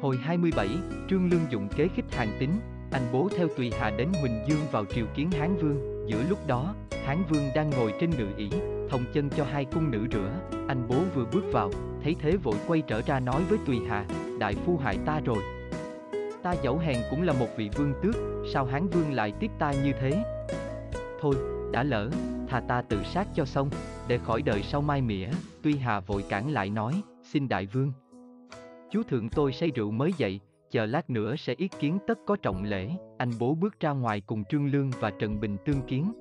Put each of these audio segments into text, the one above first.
Hồi 27, Trương Lương dụng kế khích hàng tính, anh bố theo tùy Hà đến Huỳnh Dương vào triều kiến Hán Vương, giữa lúc đó, Hán Vương đang ngồi trên ngự ỷ, thông chân cho hai cung nữ rửa, anh bố vừa bước vào, thấy thế vội quay trở ra nói với tùy Hà: đại phu hại ta rồi. Ta dẫu hèn cũng là một vị vương tước, sao Hán Vương lại tiếp ta như thế? Thôi, đã lỡ, thà ta tự sát cho xong, để khỏi đời sau mai mỉa, tuy hà vội cản lại nói, xin đại vương. Chú thượng tôi say rượu mới dậy, chờ lát nữa sẽ yết kiến tất có trọng lễ, anh bố bước ra ngoài cùng Trương Lương và Trần Bình tương kiến.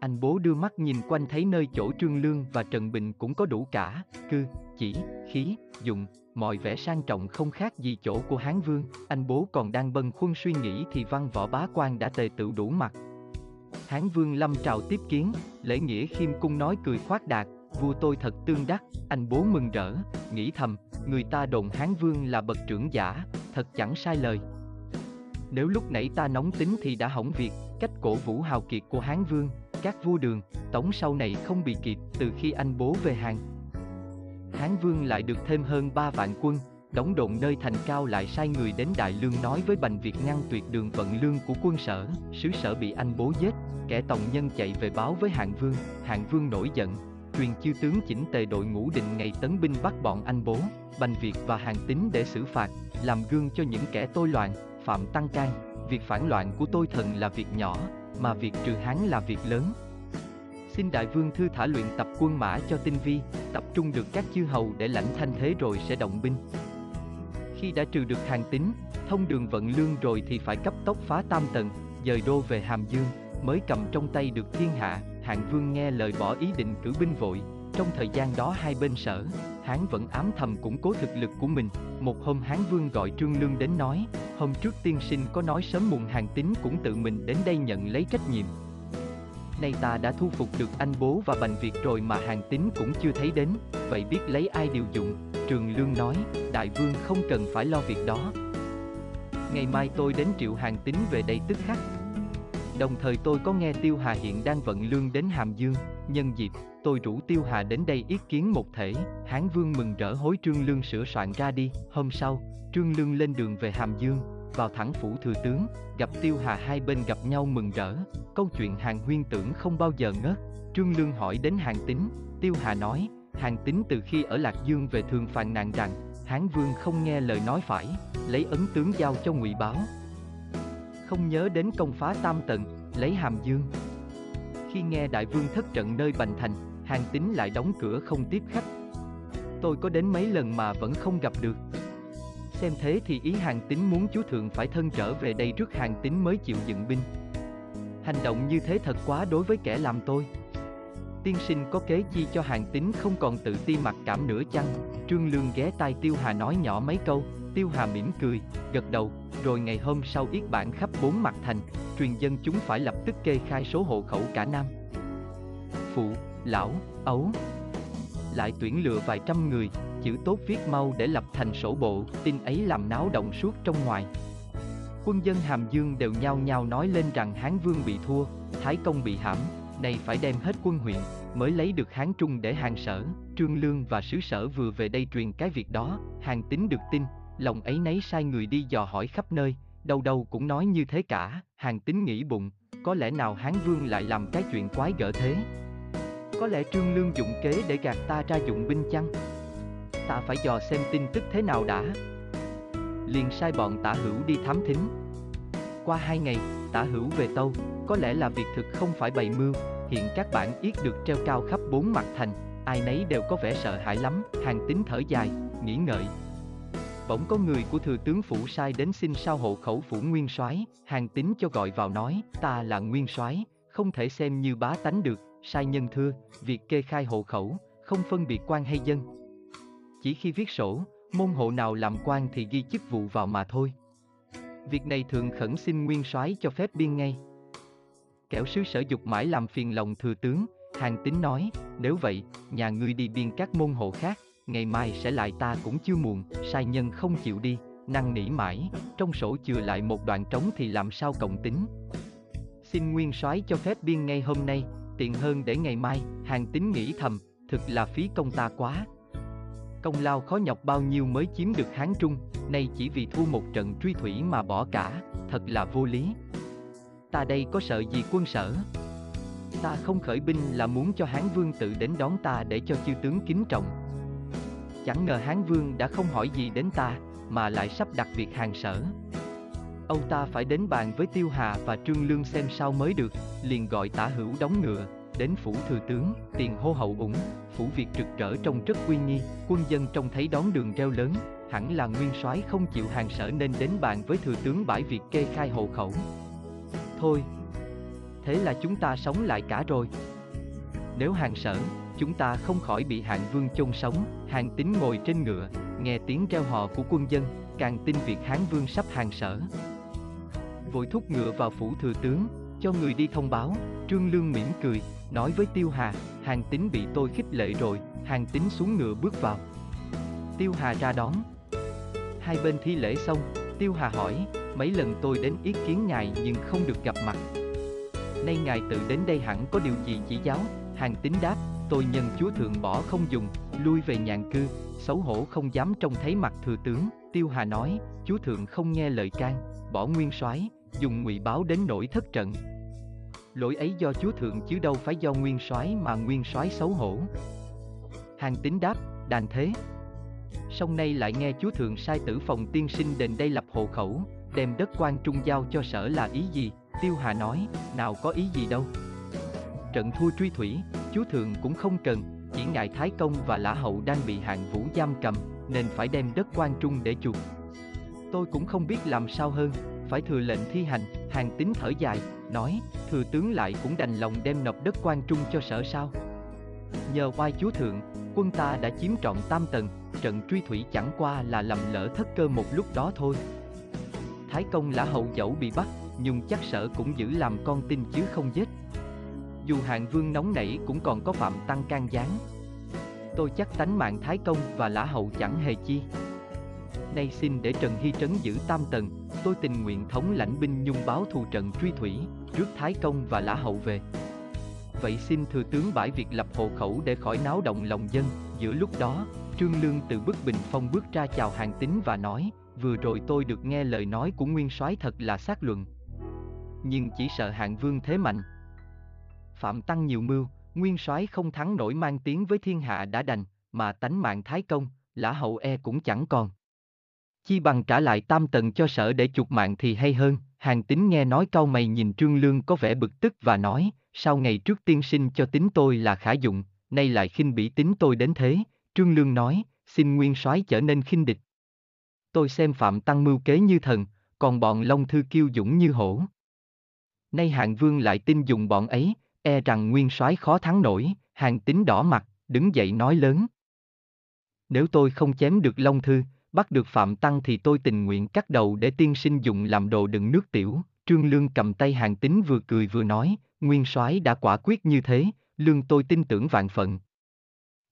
Anh bố đưa mắt nhìn quanh thấy nơi chỗ Trương Lương và Trần Bình cũng có đủ cả, cư, chỉ, khí, dụng, mọi vẻ sang trọng không khác gì chỗ của Hán Vương, anh bố còn đang bâng khuâng suy nghĩ thì văn võ bá quan đã tề tự đủ mặt. Hán Vương lâm trào tiếp kiến, lễ nghĩa khiêm cung nói cười khoát đạt, vua tôi thật tương đắc, anh bố mừng rỡ, nghĩ thầm, người ta đồn Hán Vương là bậc trưởng giả, thật chẳng sai lời. Nếu lúc nãy ta nóng tính thì đã hỏng việc, cách cổ vũ hào kiệt của Hán Vương, các vua đường, tống sau này không bị kịp từ khi anh bố về hàng. Hán Vương lại được thêm hơn 3 vạn quân, đóng đồn nơi thành cao lại sai người đến Đại Lương nói với Bành Việt ngăn tuyệt đường vận lương của quân sở, sứ sở bị anh bố giết, kẻ tòng nhân chạy về báo với Hạng Vương, Hạng Vương nổi giận, truyền chư tướng chỉnh tề đội ngũ định ngày tấn binh bắt bọn anh bố, Bành Việt và Hàng Tín để xử phạt, làm gương cho những kẻ tôi loạn, phạm tăng can, việc phản loạn của tôi thần là việc nhỏ, mà việc trừ hán là việc lớn. Xin đại vương thư thả luyện tập quân mã cho tinh vi, tập trung được các chư hầu để lãnh thanh thế rồi sẽ động binh. Khi đã trừ được hàng tín, thông đường vận lương rồi thì phải cấp tốc phá tam tầng, dời đô về Hàm Dương, mới cầm trong tay được thiên hạ, hạng vương nghe lời bỏ ý định cử binh vội. Trong thời gian đó hai bên sở, Hán vẫn ám thầm củng cố thực lực của mình. Một hôm Hán vương gọi Trương Lương đến nói, hôm trước tiên sinh có nói sớm muộn hàng tín cũng tự mình đến đây nhận lấy trách nhiệm. Nay ta đã thu phục được anh bố và bành Việt rồi mà hàng tín cũng chưa thấy đến, vậy biết lấy ai điều dụng, Trường Lương nói, đại vương không cần phải lo việc đó. Ngày mai tôi đến triệu hàng tín về đây tức khắc. Đồng thời tôi có nghe Tiêu Hà hiện đang vận lương đến Hàm Dương, nhân dịp, tôi rủ Tiêu Hà đến đây yết kiến một thể, Hán Vương mừng rỡ hối Trương Lương sửa soạn ra đi, hôm sau, Trương Lương lên đường về Hàm Dương, vào thẳng phủ thừa tướng, gặp Tiêu Hà hai bên gặp nhau mừng rỡ, câu chuyện hàng huyên tưởng không bao giờ ngớt, Trương Lương hỏi đến hàng tính, Tiêu Hà nói, hàng tính từ khi ở Lạc Dương về thường phàn nàn rằng, Hán Vương không nghe lời nói phải, lấy ấn tướng giao cho ngụy Báo. Không nhớ đến công phá Tam tận, lấy Hàm Dương. Khi nghe Đại Vương thất trận nơi Bành Thành, hàng tính lại đóng cửa không tiếp khách. Tôi có đến mấy lần mà vẫn không gặp được. Xem thế thì ý hàng tính muốn chú thượng phải thân trở về đây trước hàng tính mới chịu dựng binh. Hành động như thế thật quá đối với kẻ làm tôi. Tiên sinh có kế chi cho hàng tính không còn tự ti mặc cảm nữa chăng? Trương Lương ghé tai Tiêu Hà nói nhỏ mấy câu, Tiêu Hà mỉm cười, gật đầu, rồi ngày hôm sau yết bản khắp bốn mặt thành, truyền dân chúng phải lập tức kê khai số hộ khẩu cả năm. Phụ, lão, ấu, lại tuyển lựa vài trăm người, chữ tốt viết mau để lập thành sổ bộ, tin ấy làm náo động suốt trong ngoài. Quân dân Hàm Dương đều nhao nhao nói lên rằng Hán Vương bị thua, Thái Công bị hãm, này phải đem hết quân huyện, mới lấy được Hán Trung để hàng sở. Trương Lương và sứ sở vừa về đây truyền cái việc đó, hàng tính được tin, lòng ấy nấy sai người đi dò hỏi khắp nơi, đâu đâu cũng nói như thế cả, hàng tính nghĩ bụng, có lẽ nào Hán Vương lại làm cái chuyện quái gở thế? Có lẽ Trương Lương dụng kế để gạt ta ra dụng binh chăng? Ta phải dò xem tin tức thế nào đã. Liền sai bọn tả hữu đi thám thính. Qua hai ngày, tả hữu về tâu, có lẽ là việc thực không phải bày mưu, hiện các bản yết được treo cao khắp bốn mặt thành, ai nấy đều có vẻ sợ hãi lắm, hàng tính thở dài, nghĩ ngợi. Bỗng có người của thừa tướng phủ sai đến xin sao hộ khẩu phủ nguyên soái, hàng tín cho gọi vào nói, ta là nguyên soái, không thể xem như bá tánh được, sai nhân thưa, việc kê khai hộ khẩu, không phân biệt quan hay dân. Chỉ khi viết sổ, môn hộ nào làm quan thì ghi chức vụ vào mà thôi. Việc này thường khẩn xin nguyên soái cho phép biên ngay. Kẻo sứ sở dục mãi làm phiền lòng thừa tướng, hàng tín nói, nếu vậy, nhà ngươi đi biên các môn hộ khác, ngày mai sẽ lại ta cũng chưa muộn, sai nhân không chịu đi, năng nỉ mãi, trong sổ chừa lại một đoạn trống thì làm sao cộng tính. Xin nguyên soái cho phép biên ngay hôm nay, tiện hơn để ngày mai, hàng tính nghĩ thầm, thực là phí công ta quá. Công lao khó nhọc bao nhiêu mới chiếm được Hán Trung, nay chỉ vì thua một trận truy thủy mà bỏ cả, thật là vô lý. Ta đây có sợ gì quân sở? Ta không khởi binh là muốn cho Hán Vương tự đến đón ta để cho chư tướng kính trọng. Chẳng ngờ Hán Vương đã không hỏi gì đến ta, mà lại sắp đặt việc hàng sở. Âu ta phải đến bàn với Tiêu Hà và Trương Lương xem sao mới được, liền gọi tả hữu đóng ngựa, đến phủ thừa tướng, tiền hô hậu ủng, phủ việc trực trở trong rất uy nghi, quân dân trông thấy đón đường reo lớn, hẳn là nguyên soái không chịu hàng sở nên đến bàn với thừa tướng bãi việc kê khai hộ khẩu. Thôi, thế là chúng ta sống lại cả rồi. Nếu hàng sở, chúng ta không khỏi bị hạng vương chôn sống, hàng tín ngồi trên ngựa, nghe tiếng reo hò của quân dân, càng tin việc hán vương sắp hàng sở. Vội thúc ngựa vào phủ thừa tướng, cho người đi thông báo, trương lương mỉm cười, nói với tiêu hà, hàng tín bị tôi khích lệ rồi, hàng tín xuống ngựa bước vào. Tiêu hà ra đón. Hai bên thi lễ xong, tiêu hà hỏi, mấy lần tôi đến ý kiến ngài nhưng không được gặp mặt. Nay ngài tự đến đây hẳn có điều gì chỉ giáo, hàng tín đáp, tôi nhân chúa thượng bỏ không dùng, lui về nhàn cư, xấu hổ không dám trông thấy mặt thừa tướng. Tiêu Hà nói, chúa thượng không nghe lời can, bỏ nguyên soái, dùng ngụy báo đến nỗi thất trận. Lỗi ấy do chúa thượng chứ đâu phải do nguyên soái mà nguyên soái xấu hổ. Hàng tính đáp, đàn thế. Song nay lại nghe chúa thượng sai tử phòng tiên sinh đền đây lập hộ khẩu, đem đất quan trung giao cho sở là ý gì? Tiêu Hà nói, nào có ý gì đâu. Trận thua truy thủy, chúa thượng cũng không cần, chỉ ngại Thái Công và Lã Hậu đang bị hạng vũ giam cầm, nên phải đem đất quan trung để chuộc. Tôi cũng không biết làm sao hơn, phải thừa lệnh thi hành, hàng tính thở dài, nói, thừa tướng lại cũng đành lòng đem nộp đất quan trung cho sở sao. Nhờ oai chúa thượng, quân ta đã chiếm trọn tam tầng, trận truy thủy chẳng qua là lầm lỡ thất cơ một lúc đó thôi. Thái công lã hậu dẫu bị bắt, nhưng chắc sở cũng giữ làm con tin chứ không giết. Dù hạng vương nóng nảy cũng còn có phạm tăng can gián. Tôi chắc tánh mạng Thái công và lã hậu chẳng hề chi. Nay xin để Trần Hy Trấn giữ tam tần, tôi tình nguyện thống lãnh binh nhung báo thù trận truy thủy, trước Thái công và lã hậu về. Vậy xin thừa tướng bãi việc lập hộ khẩu để khỏi náo động lòng dân. Giữa lúc đó, Trương Lương từ bức bình phong bước ra chào hàng tín và nói, vừa rồi tôi được nghe lời nói của nguyên soái thật là xác luận. Nhưng chỉ sợ hạng vương thế mạnh. Phạm Tăng nhiều mưu, nguyên soái không thắng nổi mang tiếng với thiên hạ đã đành, mà tánh mạng thái công, lã hậu e cũng chẳng còn. Chi bằng trả lại tam tần cho sở để chuộc mạng thì hay hơn, hàng tính nghe nói cau mày nhìn trương lương có vẻ bực tức và nói, sau ngày trước tiên sinh cho tính tôi là khả dụng, nay lại khinh bỉ tính tôi đến thế, trương lương nói, xin nguyên soái trở nên khinh địch. Tôi xem phạm tăng mưu kế như thần, còn bọn long thư kiêu dũng như hổ. Nay hạng vương lại tin dùng bọn ấy, e rằng nguyên soái khó thắng nổi, hàng tính đỏ mặt, đứng dậy nói lớn. Nếu tôi không chém được Long Thư, bắt được Phạm Tăng thì tôi tình nguyện cắt đầu để tiên sinh dùng làm đồ đựng nước tiểu. Trương Lương cầm tay hàng tính vừa cười vừa nói, nguyên soái đã quả quyết như thế, lương tôi tin tưởng vạn phận.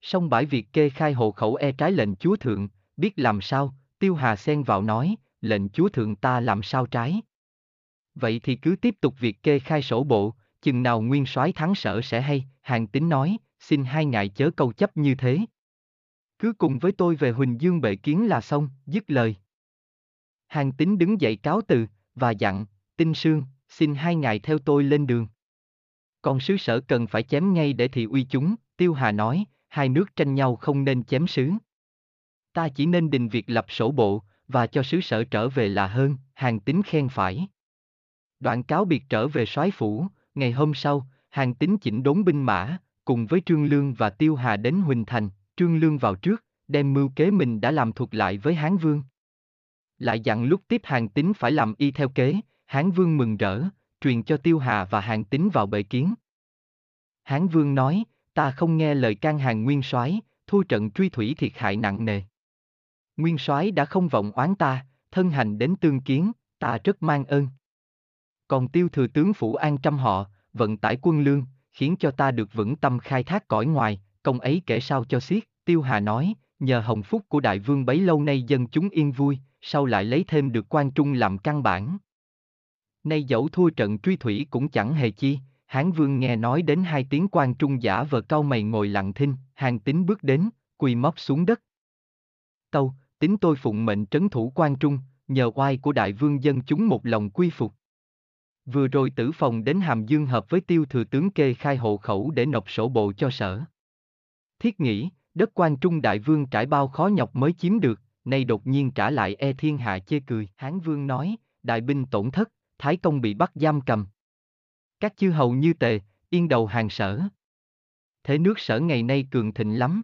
Song bãi việc kê khai hộ khẩu e trái lệnh chúa thượng, biết làm sao, tiêu hà xen vào nói, lệnh chúa thượng ta làm sao trái. Vậy thì cứ tiếp tục việc kê khai sổ bộ, chừng nào nguyên soái thắng sở sẽ hay, hàng tính nói, xin hai ngài chớ câu chấp như thế. Cứ cùng với tôi về Huỳnh Dương bệ kiến là xong, dứt lời. Hàng tính đứng dậy cáo từ, và dặn, tinh sương, xin hai ngài theo tôi lên đường. Còn sứ sở cần phải chém ngay để thị uy chúng, Tiêu Hà nói, hai nước tranh nhau không nên chém sứ. Ta chỉ nên đình việc lập sổ bộ, và cho sứ sở trở về là hơn, hàng tính khen phải. Đoạn cáo biệt trở về soái phủ, ngày hôm sau, hàng tín chỉnh đốn binh mã, cùng với Trương Lương và Tiêu Hà đến Huỳnh Thành, Trương Lương vào trước, đem mưu kế mình đã làm thuộc lại với Hán Vương. Lại dặn lúc tiếp hàng tín phải làm y theo kế, Hán Vương mừng rỡ, truyền cho Tiêu Hà và hàng tín vào bệ kiến. Hán Vương nói, ta không nghe lời can hàng nguyên soái, thua trận truy thủy thiệt hại nặng nề. Nguyên soái đã không vọng oán ta, thân hành đến tương kiến, ta rất mang ơn. Còn tiêu thừa tướng phủ an trăm họ, vận tải quân lương, khiến cho ta được vững tâm khai thác cõi ngoài, công ấy kể sao cho xiết, tiêu hà nói, nhờ hồng phúc của đại vương bấy lâu nay dân chúng yên vui, sau lại lấy thêm được quan trung làm căn bản. Nay dẫu thua trận truy thủy cũng chẳng hề chi, Hán Vương nghe nói đến hai tiếng quan trung giả vờ cau mày ngồi lặng thinh, hàng tính bước đến, quỳ móc xuống đất. tâu, tính tôi phụng mệnh trấn thủ quan trung, nhờ oai của đại vương dân chúng một lòng quy phục. Vừa rồi tử phòng đến Hàm Dương hợp với tiêu thừa tướng kê khai hộ khẩu để nộp sổ bộ cho sở. Thiết nghĩ, đất quan trung đại vương trải bao khó nhọc mới chiếm được, nay đột nhiên trả lại e thiên hạ chê cười. Hán vương nói, đại binh tổn thất, thái công bị bắt giam cầm. Các chư hầu như tề, yên đầu hàng sở. Thế nước sở ngày nay cường thịnh lắm.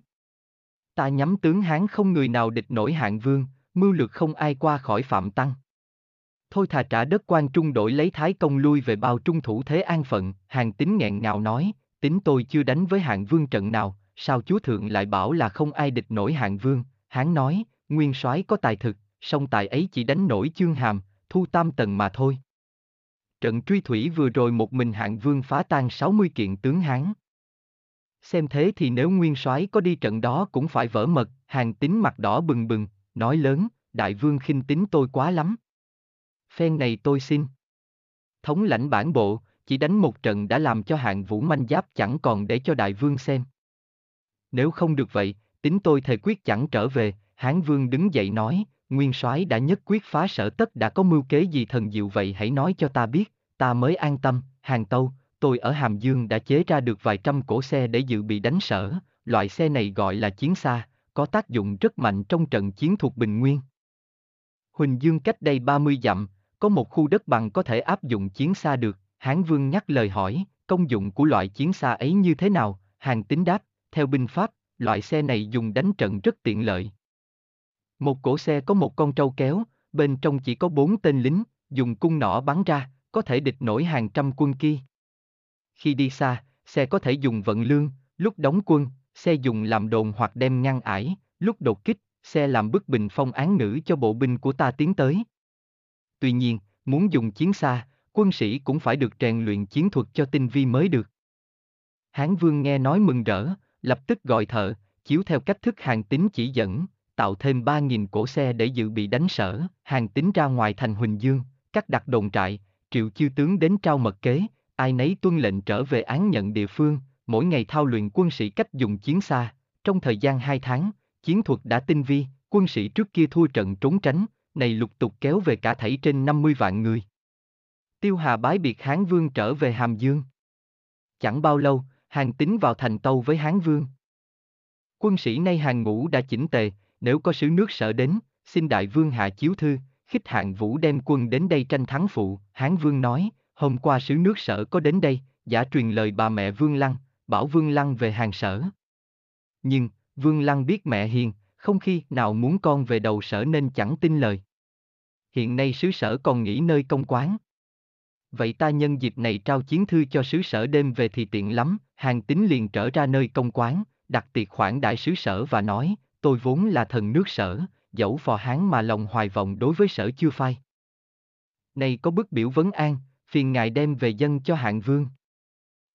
Ta nhắm tướng Hán không người nào địch nổi hạng vương, mưu lược không ai qua khỏi phạm tăng. Thôi thà trả đất quan trung đổi lấy thái công lui về bao trung thủ thế an phận, hàng tính nghẹn ngào nói, tính tôi chưa đánh với hạng vương trận nào, sao chúa thượng lại bảo là không ai địch nổi hạng vương, hán nói, nguyên soái có tài thực, song tài ấy chỉ đánh nổi chương hàm, thu tam tầng mà thôi. Trận truy thủy vừa rồi một mình hạng vương phá tan 60 kiện tướng Hán. Xem thế thì nếu nguyên soái có đi trận đó cũng phải vỡ mật, hàng tính mặt đỏ bừng bừng, nói lớn, đại vương khinh tính tôi quá lắm. Phen này tôi xin. Thống lãnh bản bộ, chỉ đánh một trận đã làm cho hạng vũ manh giáp chẳng còn để cho đại vương xem. Nếu không được vậy, tính tôi thề quyết chẳng trở về, Hán Vương đứng dậy nói, Nguyên soái đã nhất quyết phá sở tất đã có mưu kế gì thần diệu vậy hãy nói cho ta biết, ta mới an tâm, hàng tâu, tôi ở Hàm Dương đã chế ra được vài trăm cổ xe để dự bị đánh sở, loại xe này gọi là chiến xa, có tác dụng rất mạnh trong trận chiến thuộc Bình Nguyên. Huỳnh Dương cách đây 30 dặm, có một khu đất bằng có thể áp dụng chiến xa được, Hán Vương nhắc lời hỏi, công dụng của loại chiến xa ấy như thế nào, hàng tính đáp, theo binh pháp, loại xe này dùng đánh trận rất tiện lợi. Một cổ xe có một con trâu kéo, bên trong chỉ có bốn tên lính, dùng cung nỏ bắn ra, có thể địch nổi hàng trăm quân kia. Khi đi xa, xe có thể dùng vận lương, lúc đóng quân, xe dùng làm đồn hoặc đem ngăn ải, lúc đột kích, xe làm bức bình phong án ngữ cho bộ binh của ta tiến tới. Tuy nhiên, muốn dùng chiến xa, quân sĩ cũng phải được rèn luyện chiến thuật cho tinh vi mới được. Hán Vương nghe nói mừng rỡ, lập tức gọi thợ, chiếu theo cách thức hàng tính chỉ dẫn, tạo thêm 3.000 cổ xe để dự bị đánh sở, hàng tính ra ngoài thành Huỳnh Dương, cắt đặt đồn trại, triệu chư tướng đến trao mật kế, ai nấy tuân lệnh trở về án nhận địa phương, mỗi ngày thao luyện quân sĩ cách dùng chiến xa, trong thời gian 2 tháng, chiến thuật đã tinh vi, quân sĩ trước kia thua trận trốn tránh, này lục tục kéo về cả thảy trên 50 vạn người. Tiêu Hà bái biệt Hán Vương trở về Hàm Dương. Chẳng bao lâu, Hàng tính vào thành tâu với Hán Vương. Quân sĩ nay hàng ngũ đã chỉnh tề, nếu có sứ nước sở đến, xin đại vương hạ chiếu thư, khích hạng vũ đem quân đến đây tranh thắng phụ, Hán Vương nói, hôm qua sứ nước sở có đến đây, giả truyền lời bà mẹ Vương Lăng, bảo Vương Lăng về hàng sở. Nhưng, Vương Lăng biết mẹ hiền, không khi nào muốn con về đầu sở nên chẳng tin lời. Hiện nay sứ sở còn nghỉ nơi công quán. Vậy ta nhân dịp này trao chiến thư cho sứ sở đêm về thì tiện lắm, hàng tính liền trở ra nơi công quán, đặt tiệc khoản đại sứ sở và nói, tôi vốn là thần nước sở, dẫu phò hán mà lòng hoài vọng đối với sở chưa phai. Này có bức biểu vấn an, phiền ngài đem về dân cho hạng vương.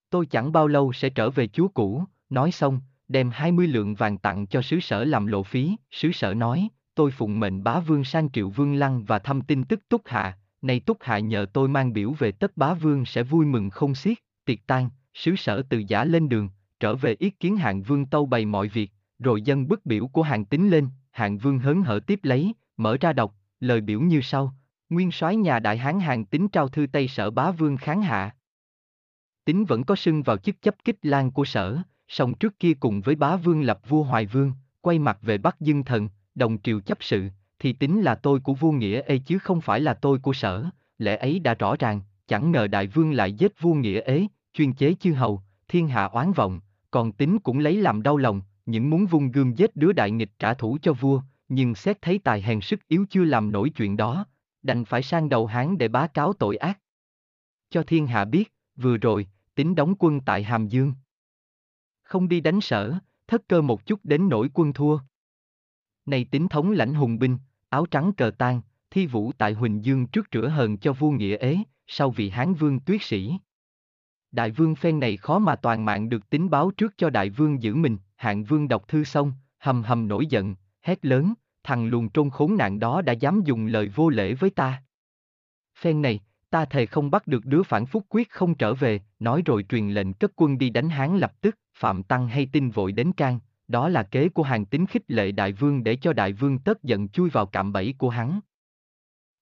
Tôi chẳng bao lâu sẽ trở về chúa cũ, nói xong, đem 20 lượng vàng tặng cho sứ sở làm lộ phí, sứ sở nói, tôi phụng mệnh bá vương sang triệu vương lăng và thăm tin tức túc hạ, nay túc hạ nhờ tôi mang biểu về tất bá vương sẽ vui mừng không xiết, tiệc tan, sứ sở từ giả lên đường, trở về ý kiến hạng vương tâu bày mọi việc, rồi dân bức biểu của hàng tính lên, hạng vương hớn hở tiếp lấy, mở ra đọc, lời biểu như sau, nguyên soái nhà đại hán hàng tính trao thư tây sở bá vương kháng hạ. Tính vẫn có sưng vào chức chấp kích lan của sở, song trước kia cùng với bá vương lập vua hoài vương, quay mặt về bắc dương thần, đồng triều chấp sự, thì tính là tôi của vua nghĩa ê chứ không phải là tôi của sở, lẽ ấy đã rõ ràng, chẳng ngờ đại vương lại giết vua nghĩa ế, chuyên chế chư hầu, thiên hạ oán vọng, còn tính cũng lấy làm đau lòng, những muốn vung gương giết đứa đại nghịch trả thù cho vua, nhưng xét thấy tài hèn sức yếu chưa làm nổi chuyện đó, đành phải sang đầu Hán để bá cáo tội ác. Cho thiên hạ biết, vừa rồi, tính đóng quân tại Hàm Dương. Không đi đánh sở, thất cơ một chút đến nổi quân thua. Này tính thống lãnh hùng binh, áo trắng cờ tan, thi vũ tại Huỳnh Dương trước rửa hờn cho vua nghĩa ế, sau vị Hán vương tuyết sĩ. Đại vương phen này khó mà toàn mạng được tính báo trước cho đại vương giữ mình, hạng vương đọc thư xong, hầm hầm nổi giận, hét lớn, thằng luồn trôn khốn nạn đó đã dám dùng lời vô lễ với ta. Phen này, ta thề không bắt được đứa phản phúc quyết không trở về, nói rồi truyền lệnh cất quân đi đánh Hán lập tức, Phạm Tăng hay tin vội đến Trang, đó là kế của hàng tính khích lệ đại vương để cho đại vương tất giận chui vào cạm bẫy của hắn.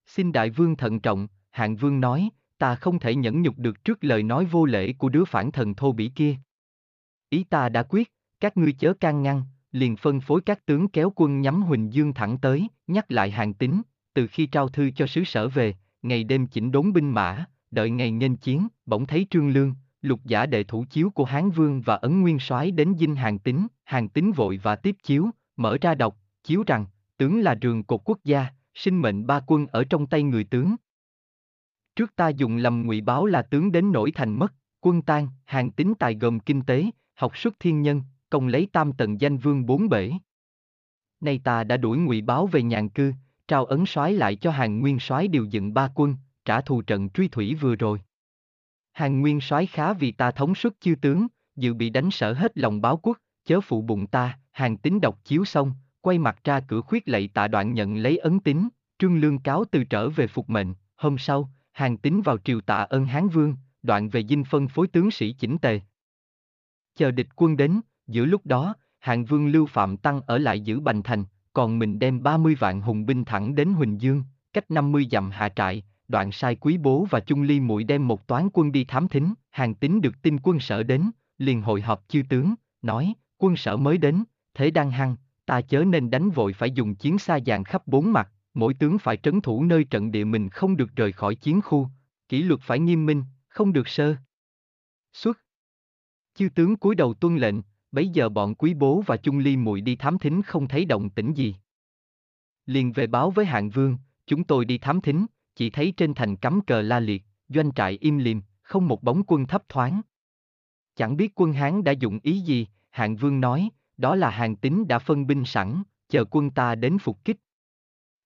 Xin đại vương thận trọng, hạng vương nói, ta không thể nhẫn nhục được trước lời nói vô lễ của đứa phản thần thô bỉ kia. Ý ta đã quyết, các ngươi chớ can ngăn, liền phân phối các tướng kéo quân nhắm Huỳnh Dương thẳng tới, nhắc lại hàng tính, từ khi trao thư cho sứ sở về, ngày đêm chỉnh đốn binh mã, đợi ngày nghênh chiến, bỗng thấy Trương Lương, lục giả đệ thủ chiếu của Hán Vương và Ấn Nguyên soái đến dinh hàng tính, hàng tính vội và tiếp chiếu, mở ra đọc, chiếu rằng, tướng là trường cột quốc gia, sinh mệnh ba quân ở trong tay người tướng. Trước ta dùng lầm ngụy báo là tướng đến nổi thành mất, quân tan, hàng tính tài gồm kinh tế, học xuất thiên nhân, công lấy tam tần danh vương bốn bể. Nay ta đã đuổi ngụy báo về nhàn cư, trao ấn soái lại cho hàng nguyên soái điều dựng ba quân, trả thù trận truy thủy vừa rồi. Hàng nguyên soái khá vì ta thống suất chư tướng, dự bị đánh sở hết lòng báo quốc, chớ phụ bụng ta, hàng tính đọc chiếu xong, quay mặt ra cửa khuyết lạy tạ đoạn nhận lấy ấn tín, trương lương cáo từ trở về phục mệnh, hôm sau, hàng tính vào triều tạ ơn Hán Vương, đoạn về dinh phân phối tướng sĩ chỉnh tề. Chờ địch quân đến, giữa lúc đó, hạng vương Lưu Phạm Tăng ở lại giữ Bành Thành, còn mình đem 30 vạn hùng binh thẳng đến Huỳnh Dương, cách 50 dặm hạ trại, đoạn sai quý bố và chung ly muội đem một toán quân đi thám thính, hàng tính được tin quân sở đến, liền hội họp chư tướng, nói, quân sở mới đến, thế đang hăng, ta chớ nên đánh vội phải dùng chiến xa dàn khắp bốn mặt, mỗi tướng phải trấn thủ nơi trận địa mình không được rời khỏi chiến khu, kỷ luật phải nghiêm minh, không được sơ. Xuất. Chư tướng cúi đầu tuân lệnh, bấy giờ bọn quý bố và chung ly muội đi thám thính không thấy động tĩnh gì. Liền về báo với hạng vương, chúng tôi đi thám thính, chỉ thấy trên thành cắm cờ la liệt, doanh trại im lìm, không một bóng quân thấp thoáng. Chẳng biết quân Hán đã dụng ý gì, hạng vương nói, đó là hàng tính đã phân binh sẵn, chờ quân ta đến phục kích.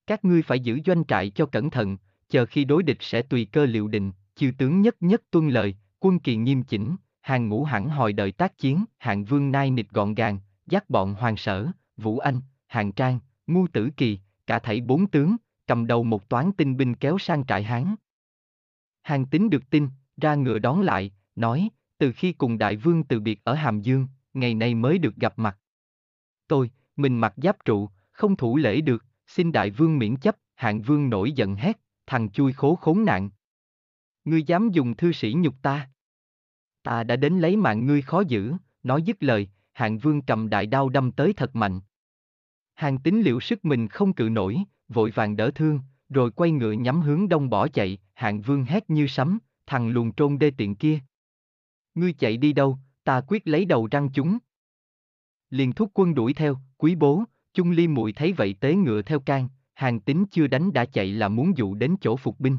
Các ngươi phải giữ doanh trại cho cẩn thận, chờ khi đối địch sẽ tùy cơ liệu định, chư tướng nhất nhất tuân lời, quân kỳ nghiêm chỉnh, hàng ngũ hẳn hồi đợi tác chiến, hạng vương nai nịch gọn gàng, dắt bọn hoàng sở, Vũ Anh, Hàng Trang, Ngu Tử Kỳ, cả thảy bốn tướng, cầm đầu một toán tinh binh kéo sang trại Hán. Hàng tính được tin, ra ngựa đón lại, nói, từ khi cùng đại vương từ biệt ở Hàm Dương, ngày nay mới được gặp mặt. Tôi, mình mặc giáp trụ, không thủ lễ được, xin đại vương miễn chấp, hạng vương nổi giận hét, thằng chui khố khốn nạn. Ngươi dám dùng thư sĩ nhục ta. Ta đã đến lấy mạng ngươi khó giữ, nói dứt lời, hạng vương cầm đại đao đâm tới thật mạnh. Hàng tính liệu sức mình không cự nổi, vội vàng đỡ thương, rồi quay ngựa nhắm hướng đông bỏ chạy, hạng vương hét như sấm, thằng luồn trôn đê tiện kia. Ngươi chạy đi đâu, ta quyết lấy đầu răng chúng. Liền thúc quân đuổi theo, quý bố, chung ly muội thấy vậy tế ngựa theo can, hàng tính chưa đánh đã chạy là muốn dụ đến chỗ phục binh.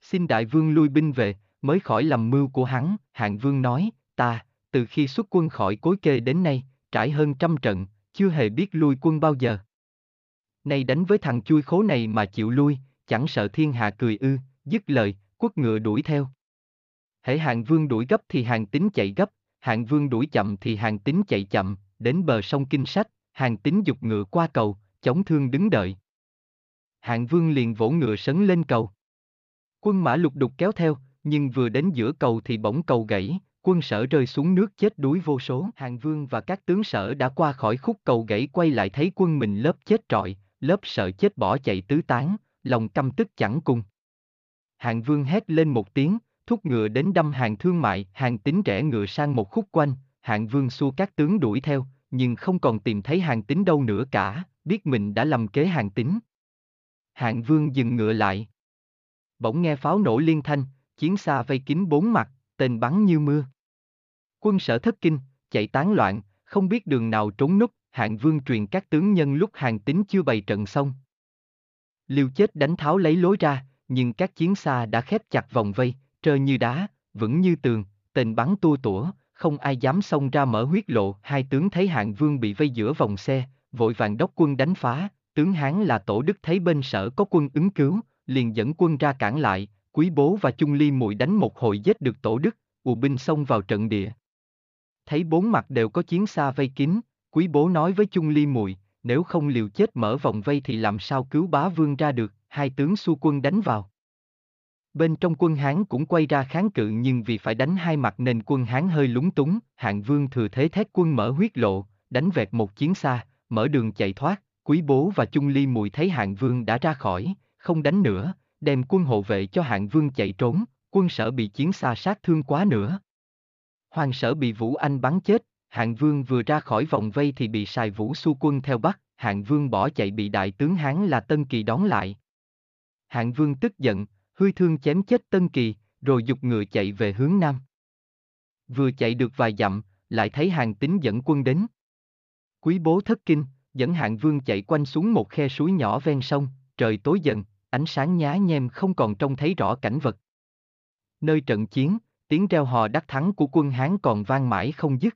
Xin đại vương lui binh về, mới khỏi lầm mưu của hắn, hạng vương nói, ta, từ khi xuất quân khỏi cối kê đến nay, trải hơn trăm trận, chưa hề biết lui quân bao giờ. Nay đánh với thằng chui khố này mà chịu lui, chẳng sợ thiên hạ cười ư, dứt lời, quất ngựa đuổi theo. Hễ hạng vương đuổi gấp thì hàng tính chạy gấp, hạng vương đuổi chậm thì hàng tính chạy chậm, đến bờ sông Kinh Sách, hàng tính dục ngựa qua cầu, chống thương đứng đợi. Hạng vương liền vỗ ngựa sấn lên cầu. Quân mã lục đục kéo theo, nhưng vừa đến giữa cầu thì bỗng cầu gãy, quân sở rơi xuống nước chết đuối vô số. Hàng vương và các tướng sở đã qua khỏi khúc cầu gãy quay lại thấy quân mình lớp chết trọi, lớp sợ chết bỏ chạy tứ tán, lòng căm tức chẳng cùng. Hàng vương hét lên một tiếng, thúc ngựa đến đâm hàng thương mại, hàng tính rẽ ngựa sang một khúc quanh, hạng vương xua các tướng đuổi theo, nhưng không còn tìm thấy hàng tính đâu nữa cả, biết mình đã lầm kế hàng tính. Hạng vương dừng ngựa lại. Bỗng nghe pháo nổ liên thanh, chiến xa vây kín bốn mặt, tên bắn như mưa. Quân sở thất kinh, chạy tán loạn, không biết đường nào trốn núp, hạng vương truyền các tướng nhân lúc hàng tính chưa bày trận xong. Liêu chết đánh tháo lấy lối ra, nhưng các chiến xa đã khép chặt vòng vây, trơ như đá, vững như tường, tên bắn tua tủa, không ai dám xông ra mở huyết lộ. Hai tướng thấy hạng vương bị vây giữa vòng xe, vội vàng đốc quân đánh phá, tướng Hán là tổ đức thấy bên sở có quân ứng cứu, liền dẫn quân ra cản lại, quý bố và chung ly muội đánh một hồi giết được tổ đức, ù binh xông vào trận địa. Thấy bốn mặt đều có chiến xa vây kín, quý bố nói với chung ly muội nếu không liều chết mở vòng vây thì làm sao cứu bá vương ra được, hai tướng xu quân đánh vào. Bên trong quân Hán cũng quay ra kháng cự nhưng vì phải đánh hai mặt nên quân Hán hơi lúng túng, hạng vương thừa thế thét quân mở huyết lộ, đánh vẹt một chiến xa, mở đường chạy thoát, quý bố và chung ly mùi thấy hạng vương đã ra khỏi, không đánh nữa, đem quân hộ vệ cho hạng vương chạy trốn, quân sở bị chiến xa sát thương quá nữa. Hoàng sở bị Vũ Anh bắn chết, hạng vương vừa ra khỏi vòng vây thì bị xài vũ su quân theo bắt, hạng vương bỏ chạy bị đại tướng Hán là Tân Kỳ đón lại. Hạng vương tức giận, hư thương chém chết Tân Kỳ, rồi dục ngựa chạy về hướng nam. Vừa chạy được vài dặm, lại thấy hàng tính dẫn quân đến. Quý bố thất kinh, dẫn hạng vương chạy quanh xuống một khe suối nhỏ ven sông, trời tối dần, ánh sáng nhá nhem không còn trông thấy rõ cảnh vật. Nơi trận chiến, tiếng reo hò đắc thắng của quân Hán còn vang mãi không dứt.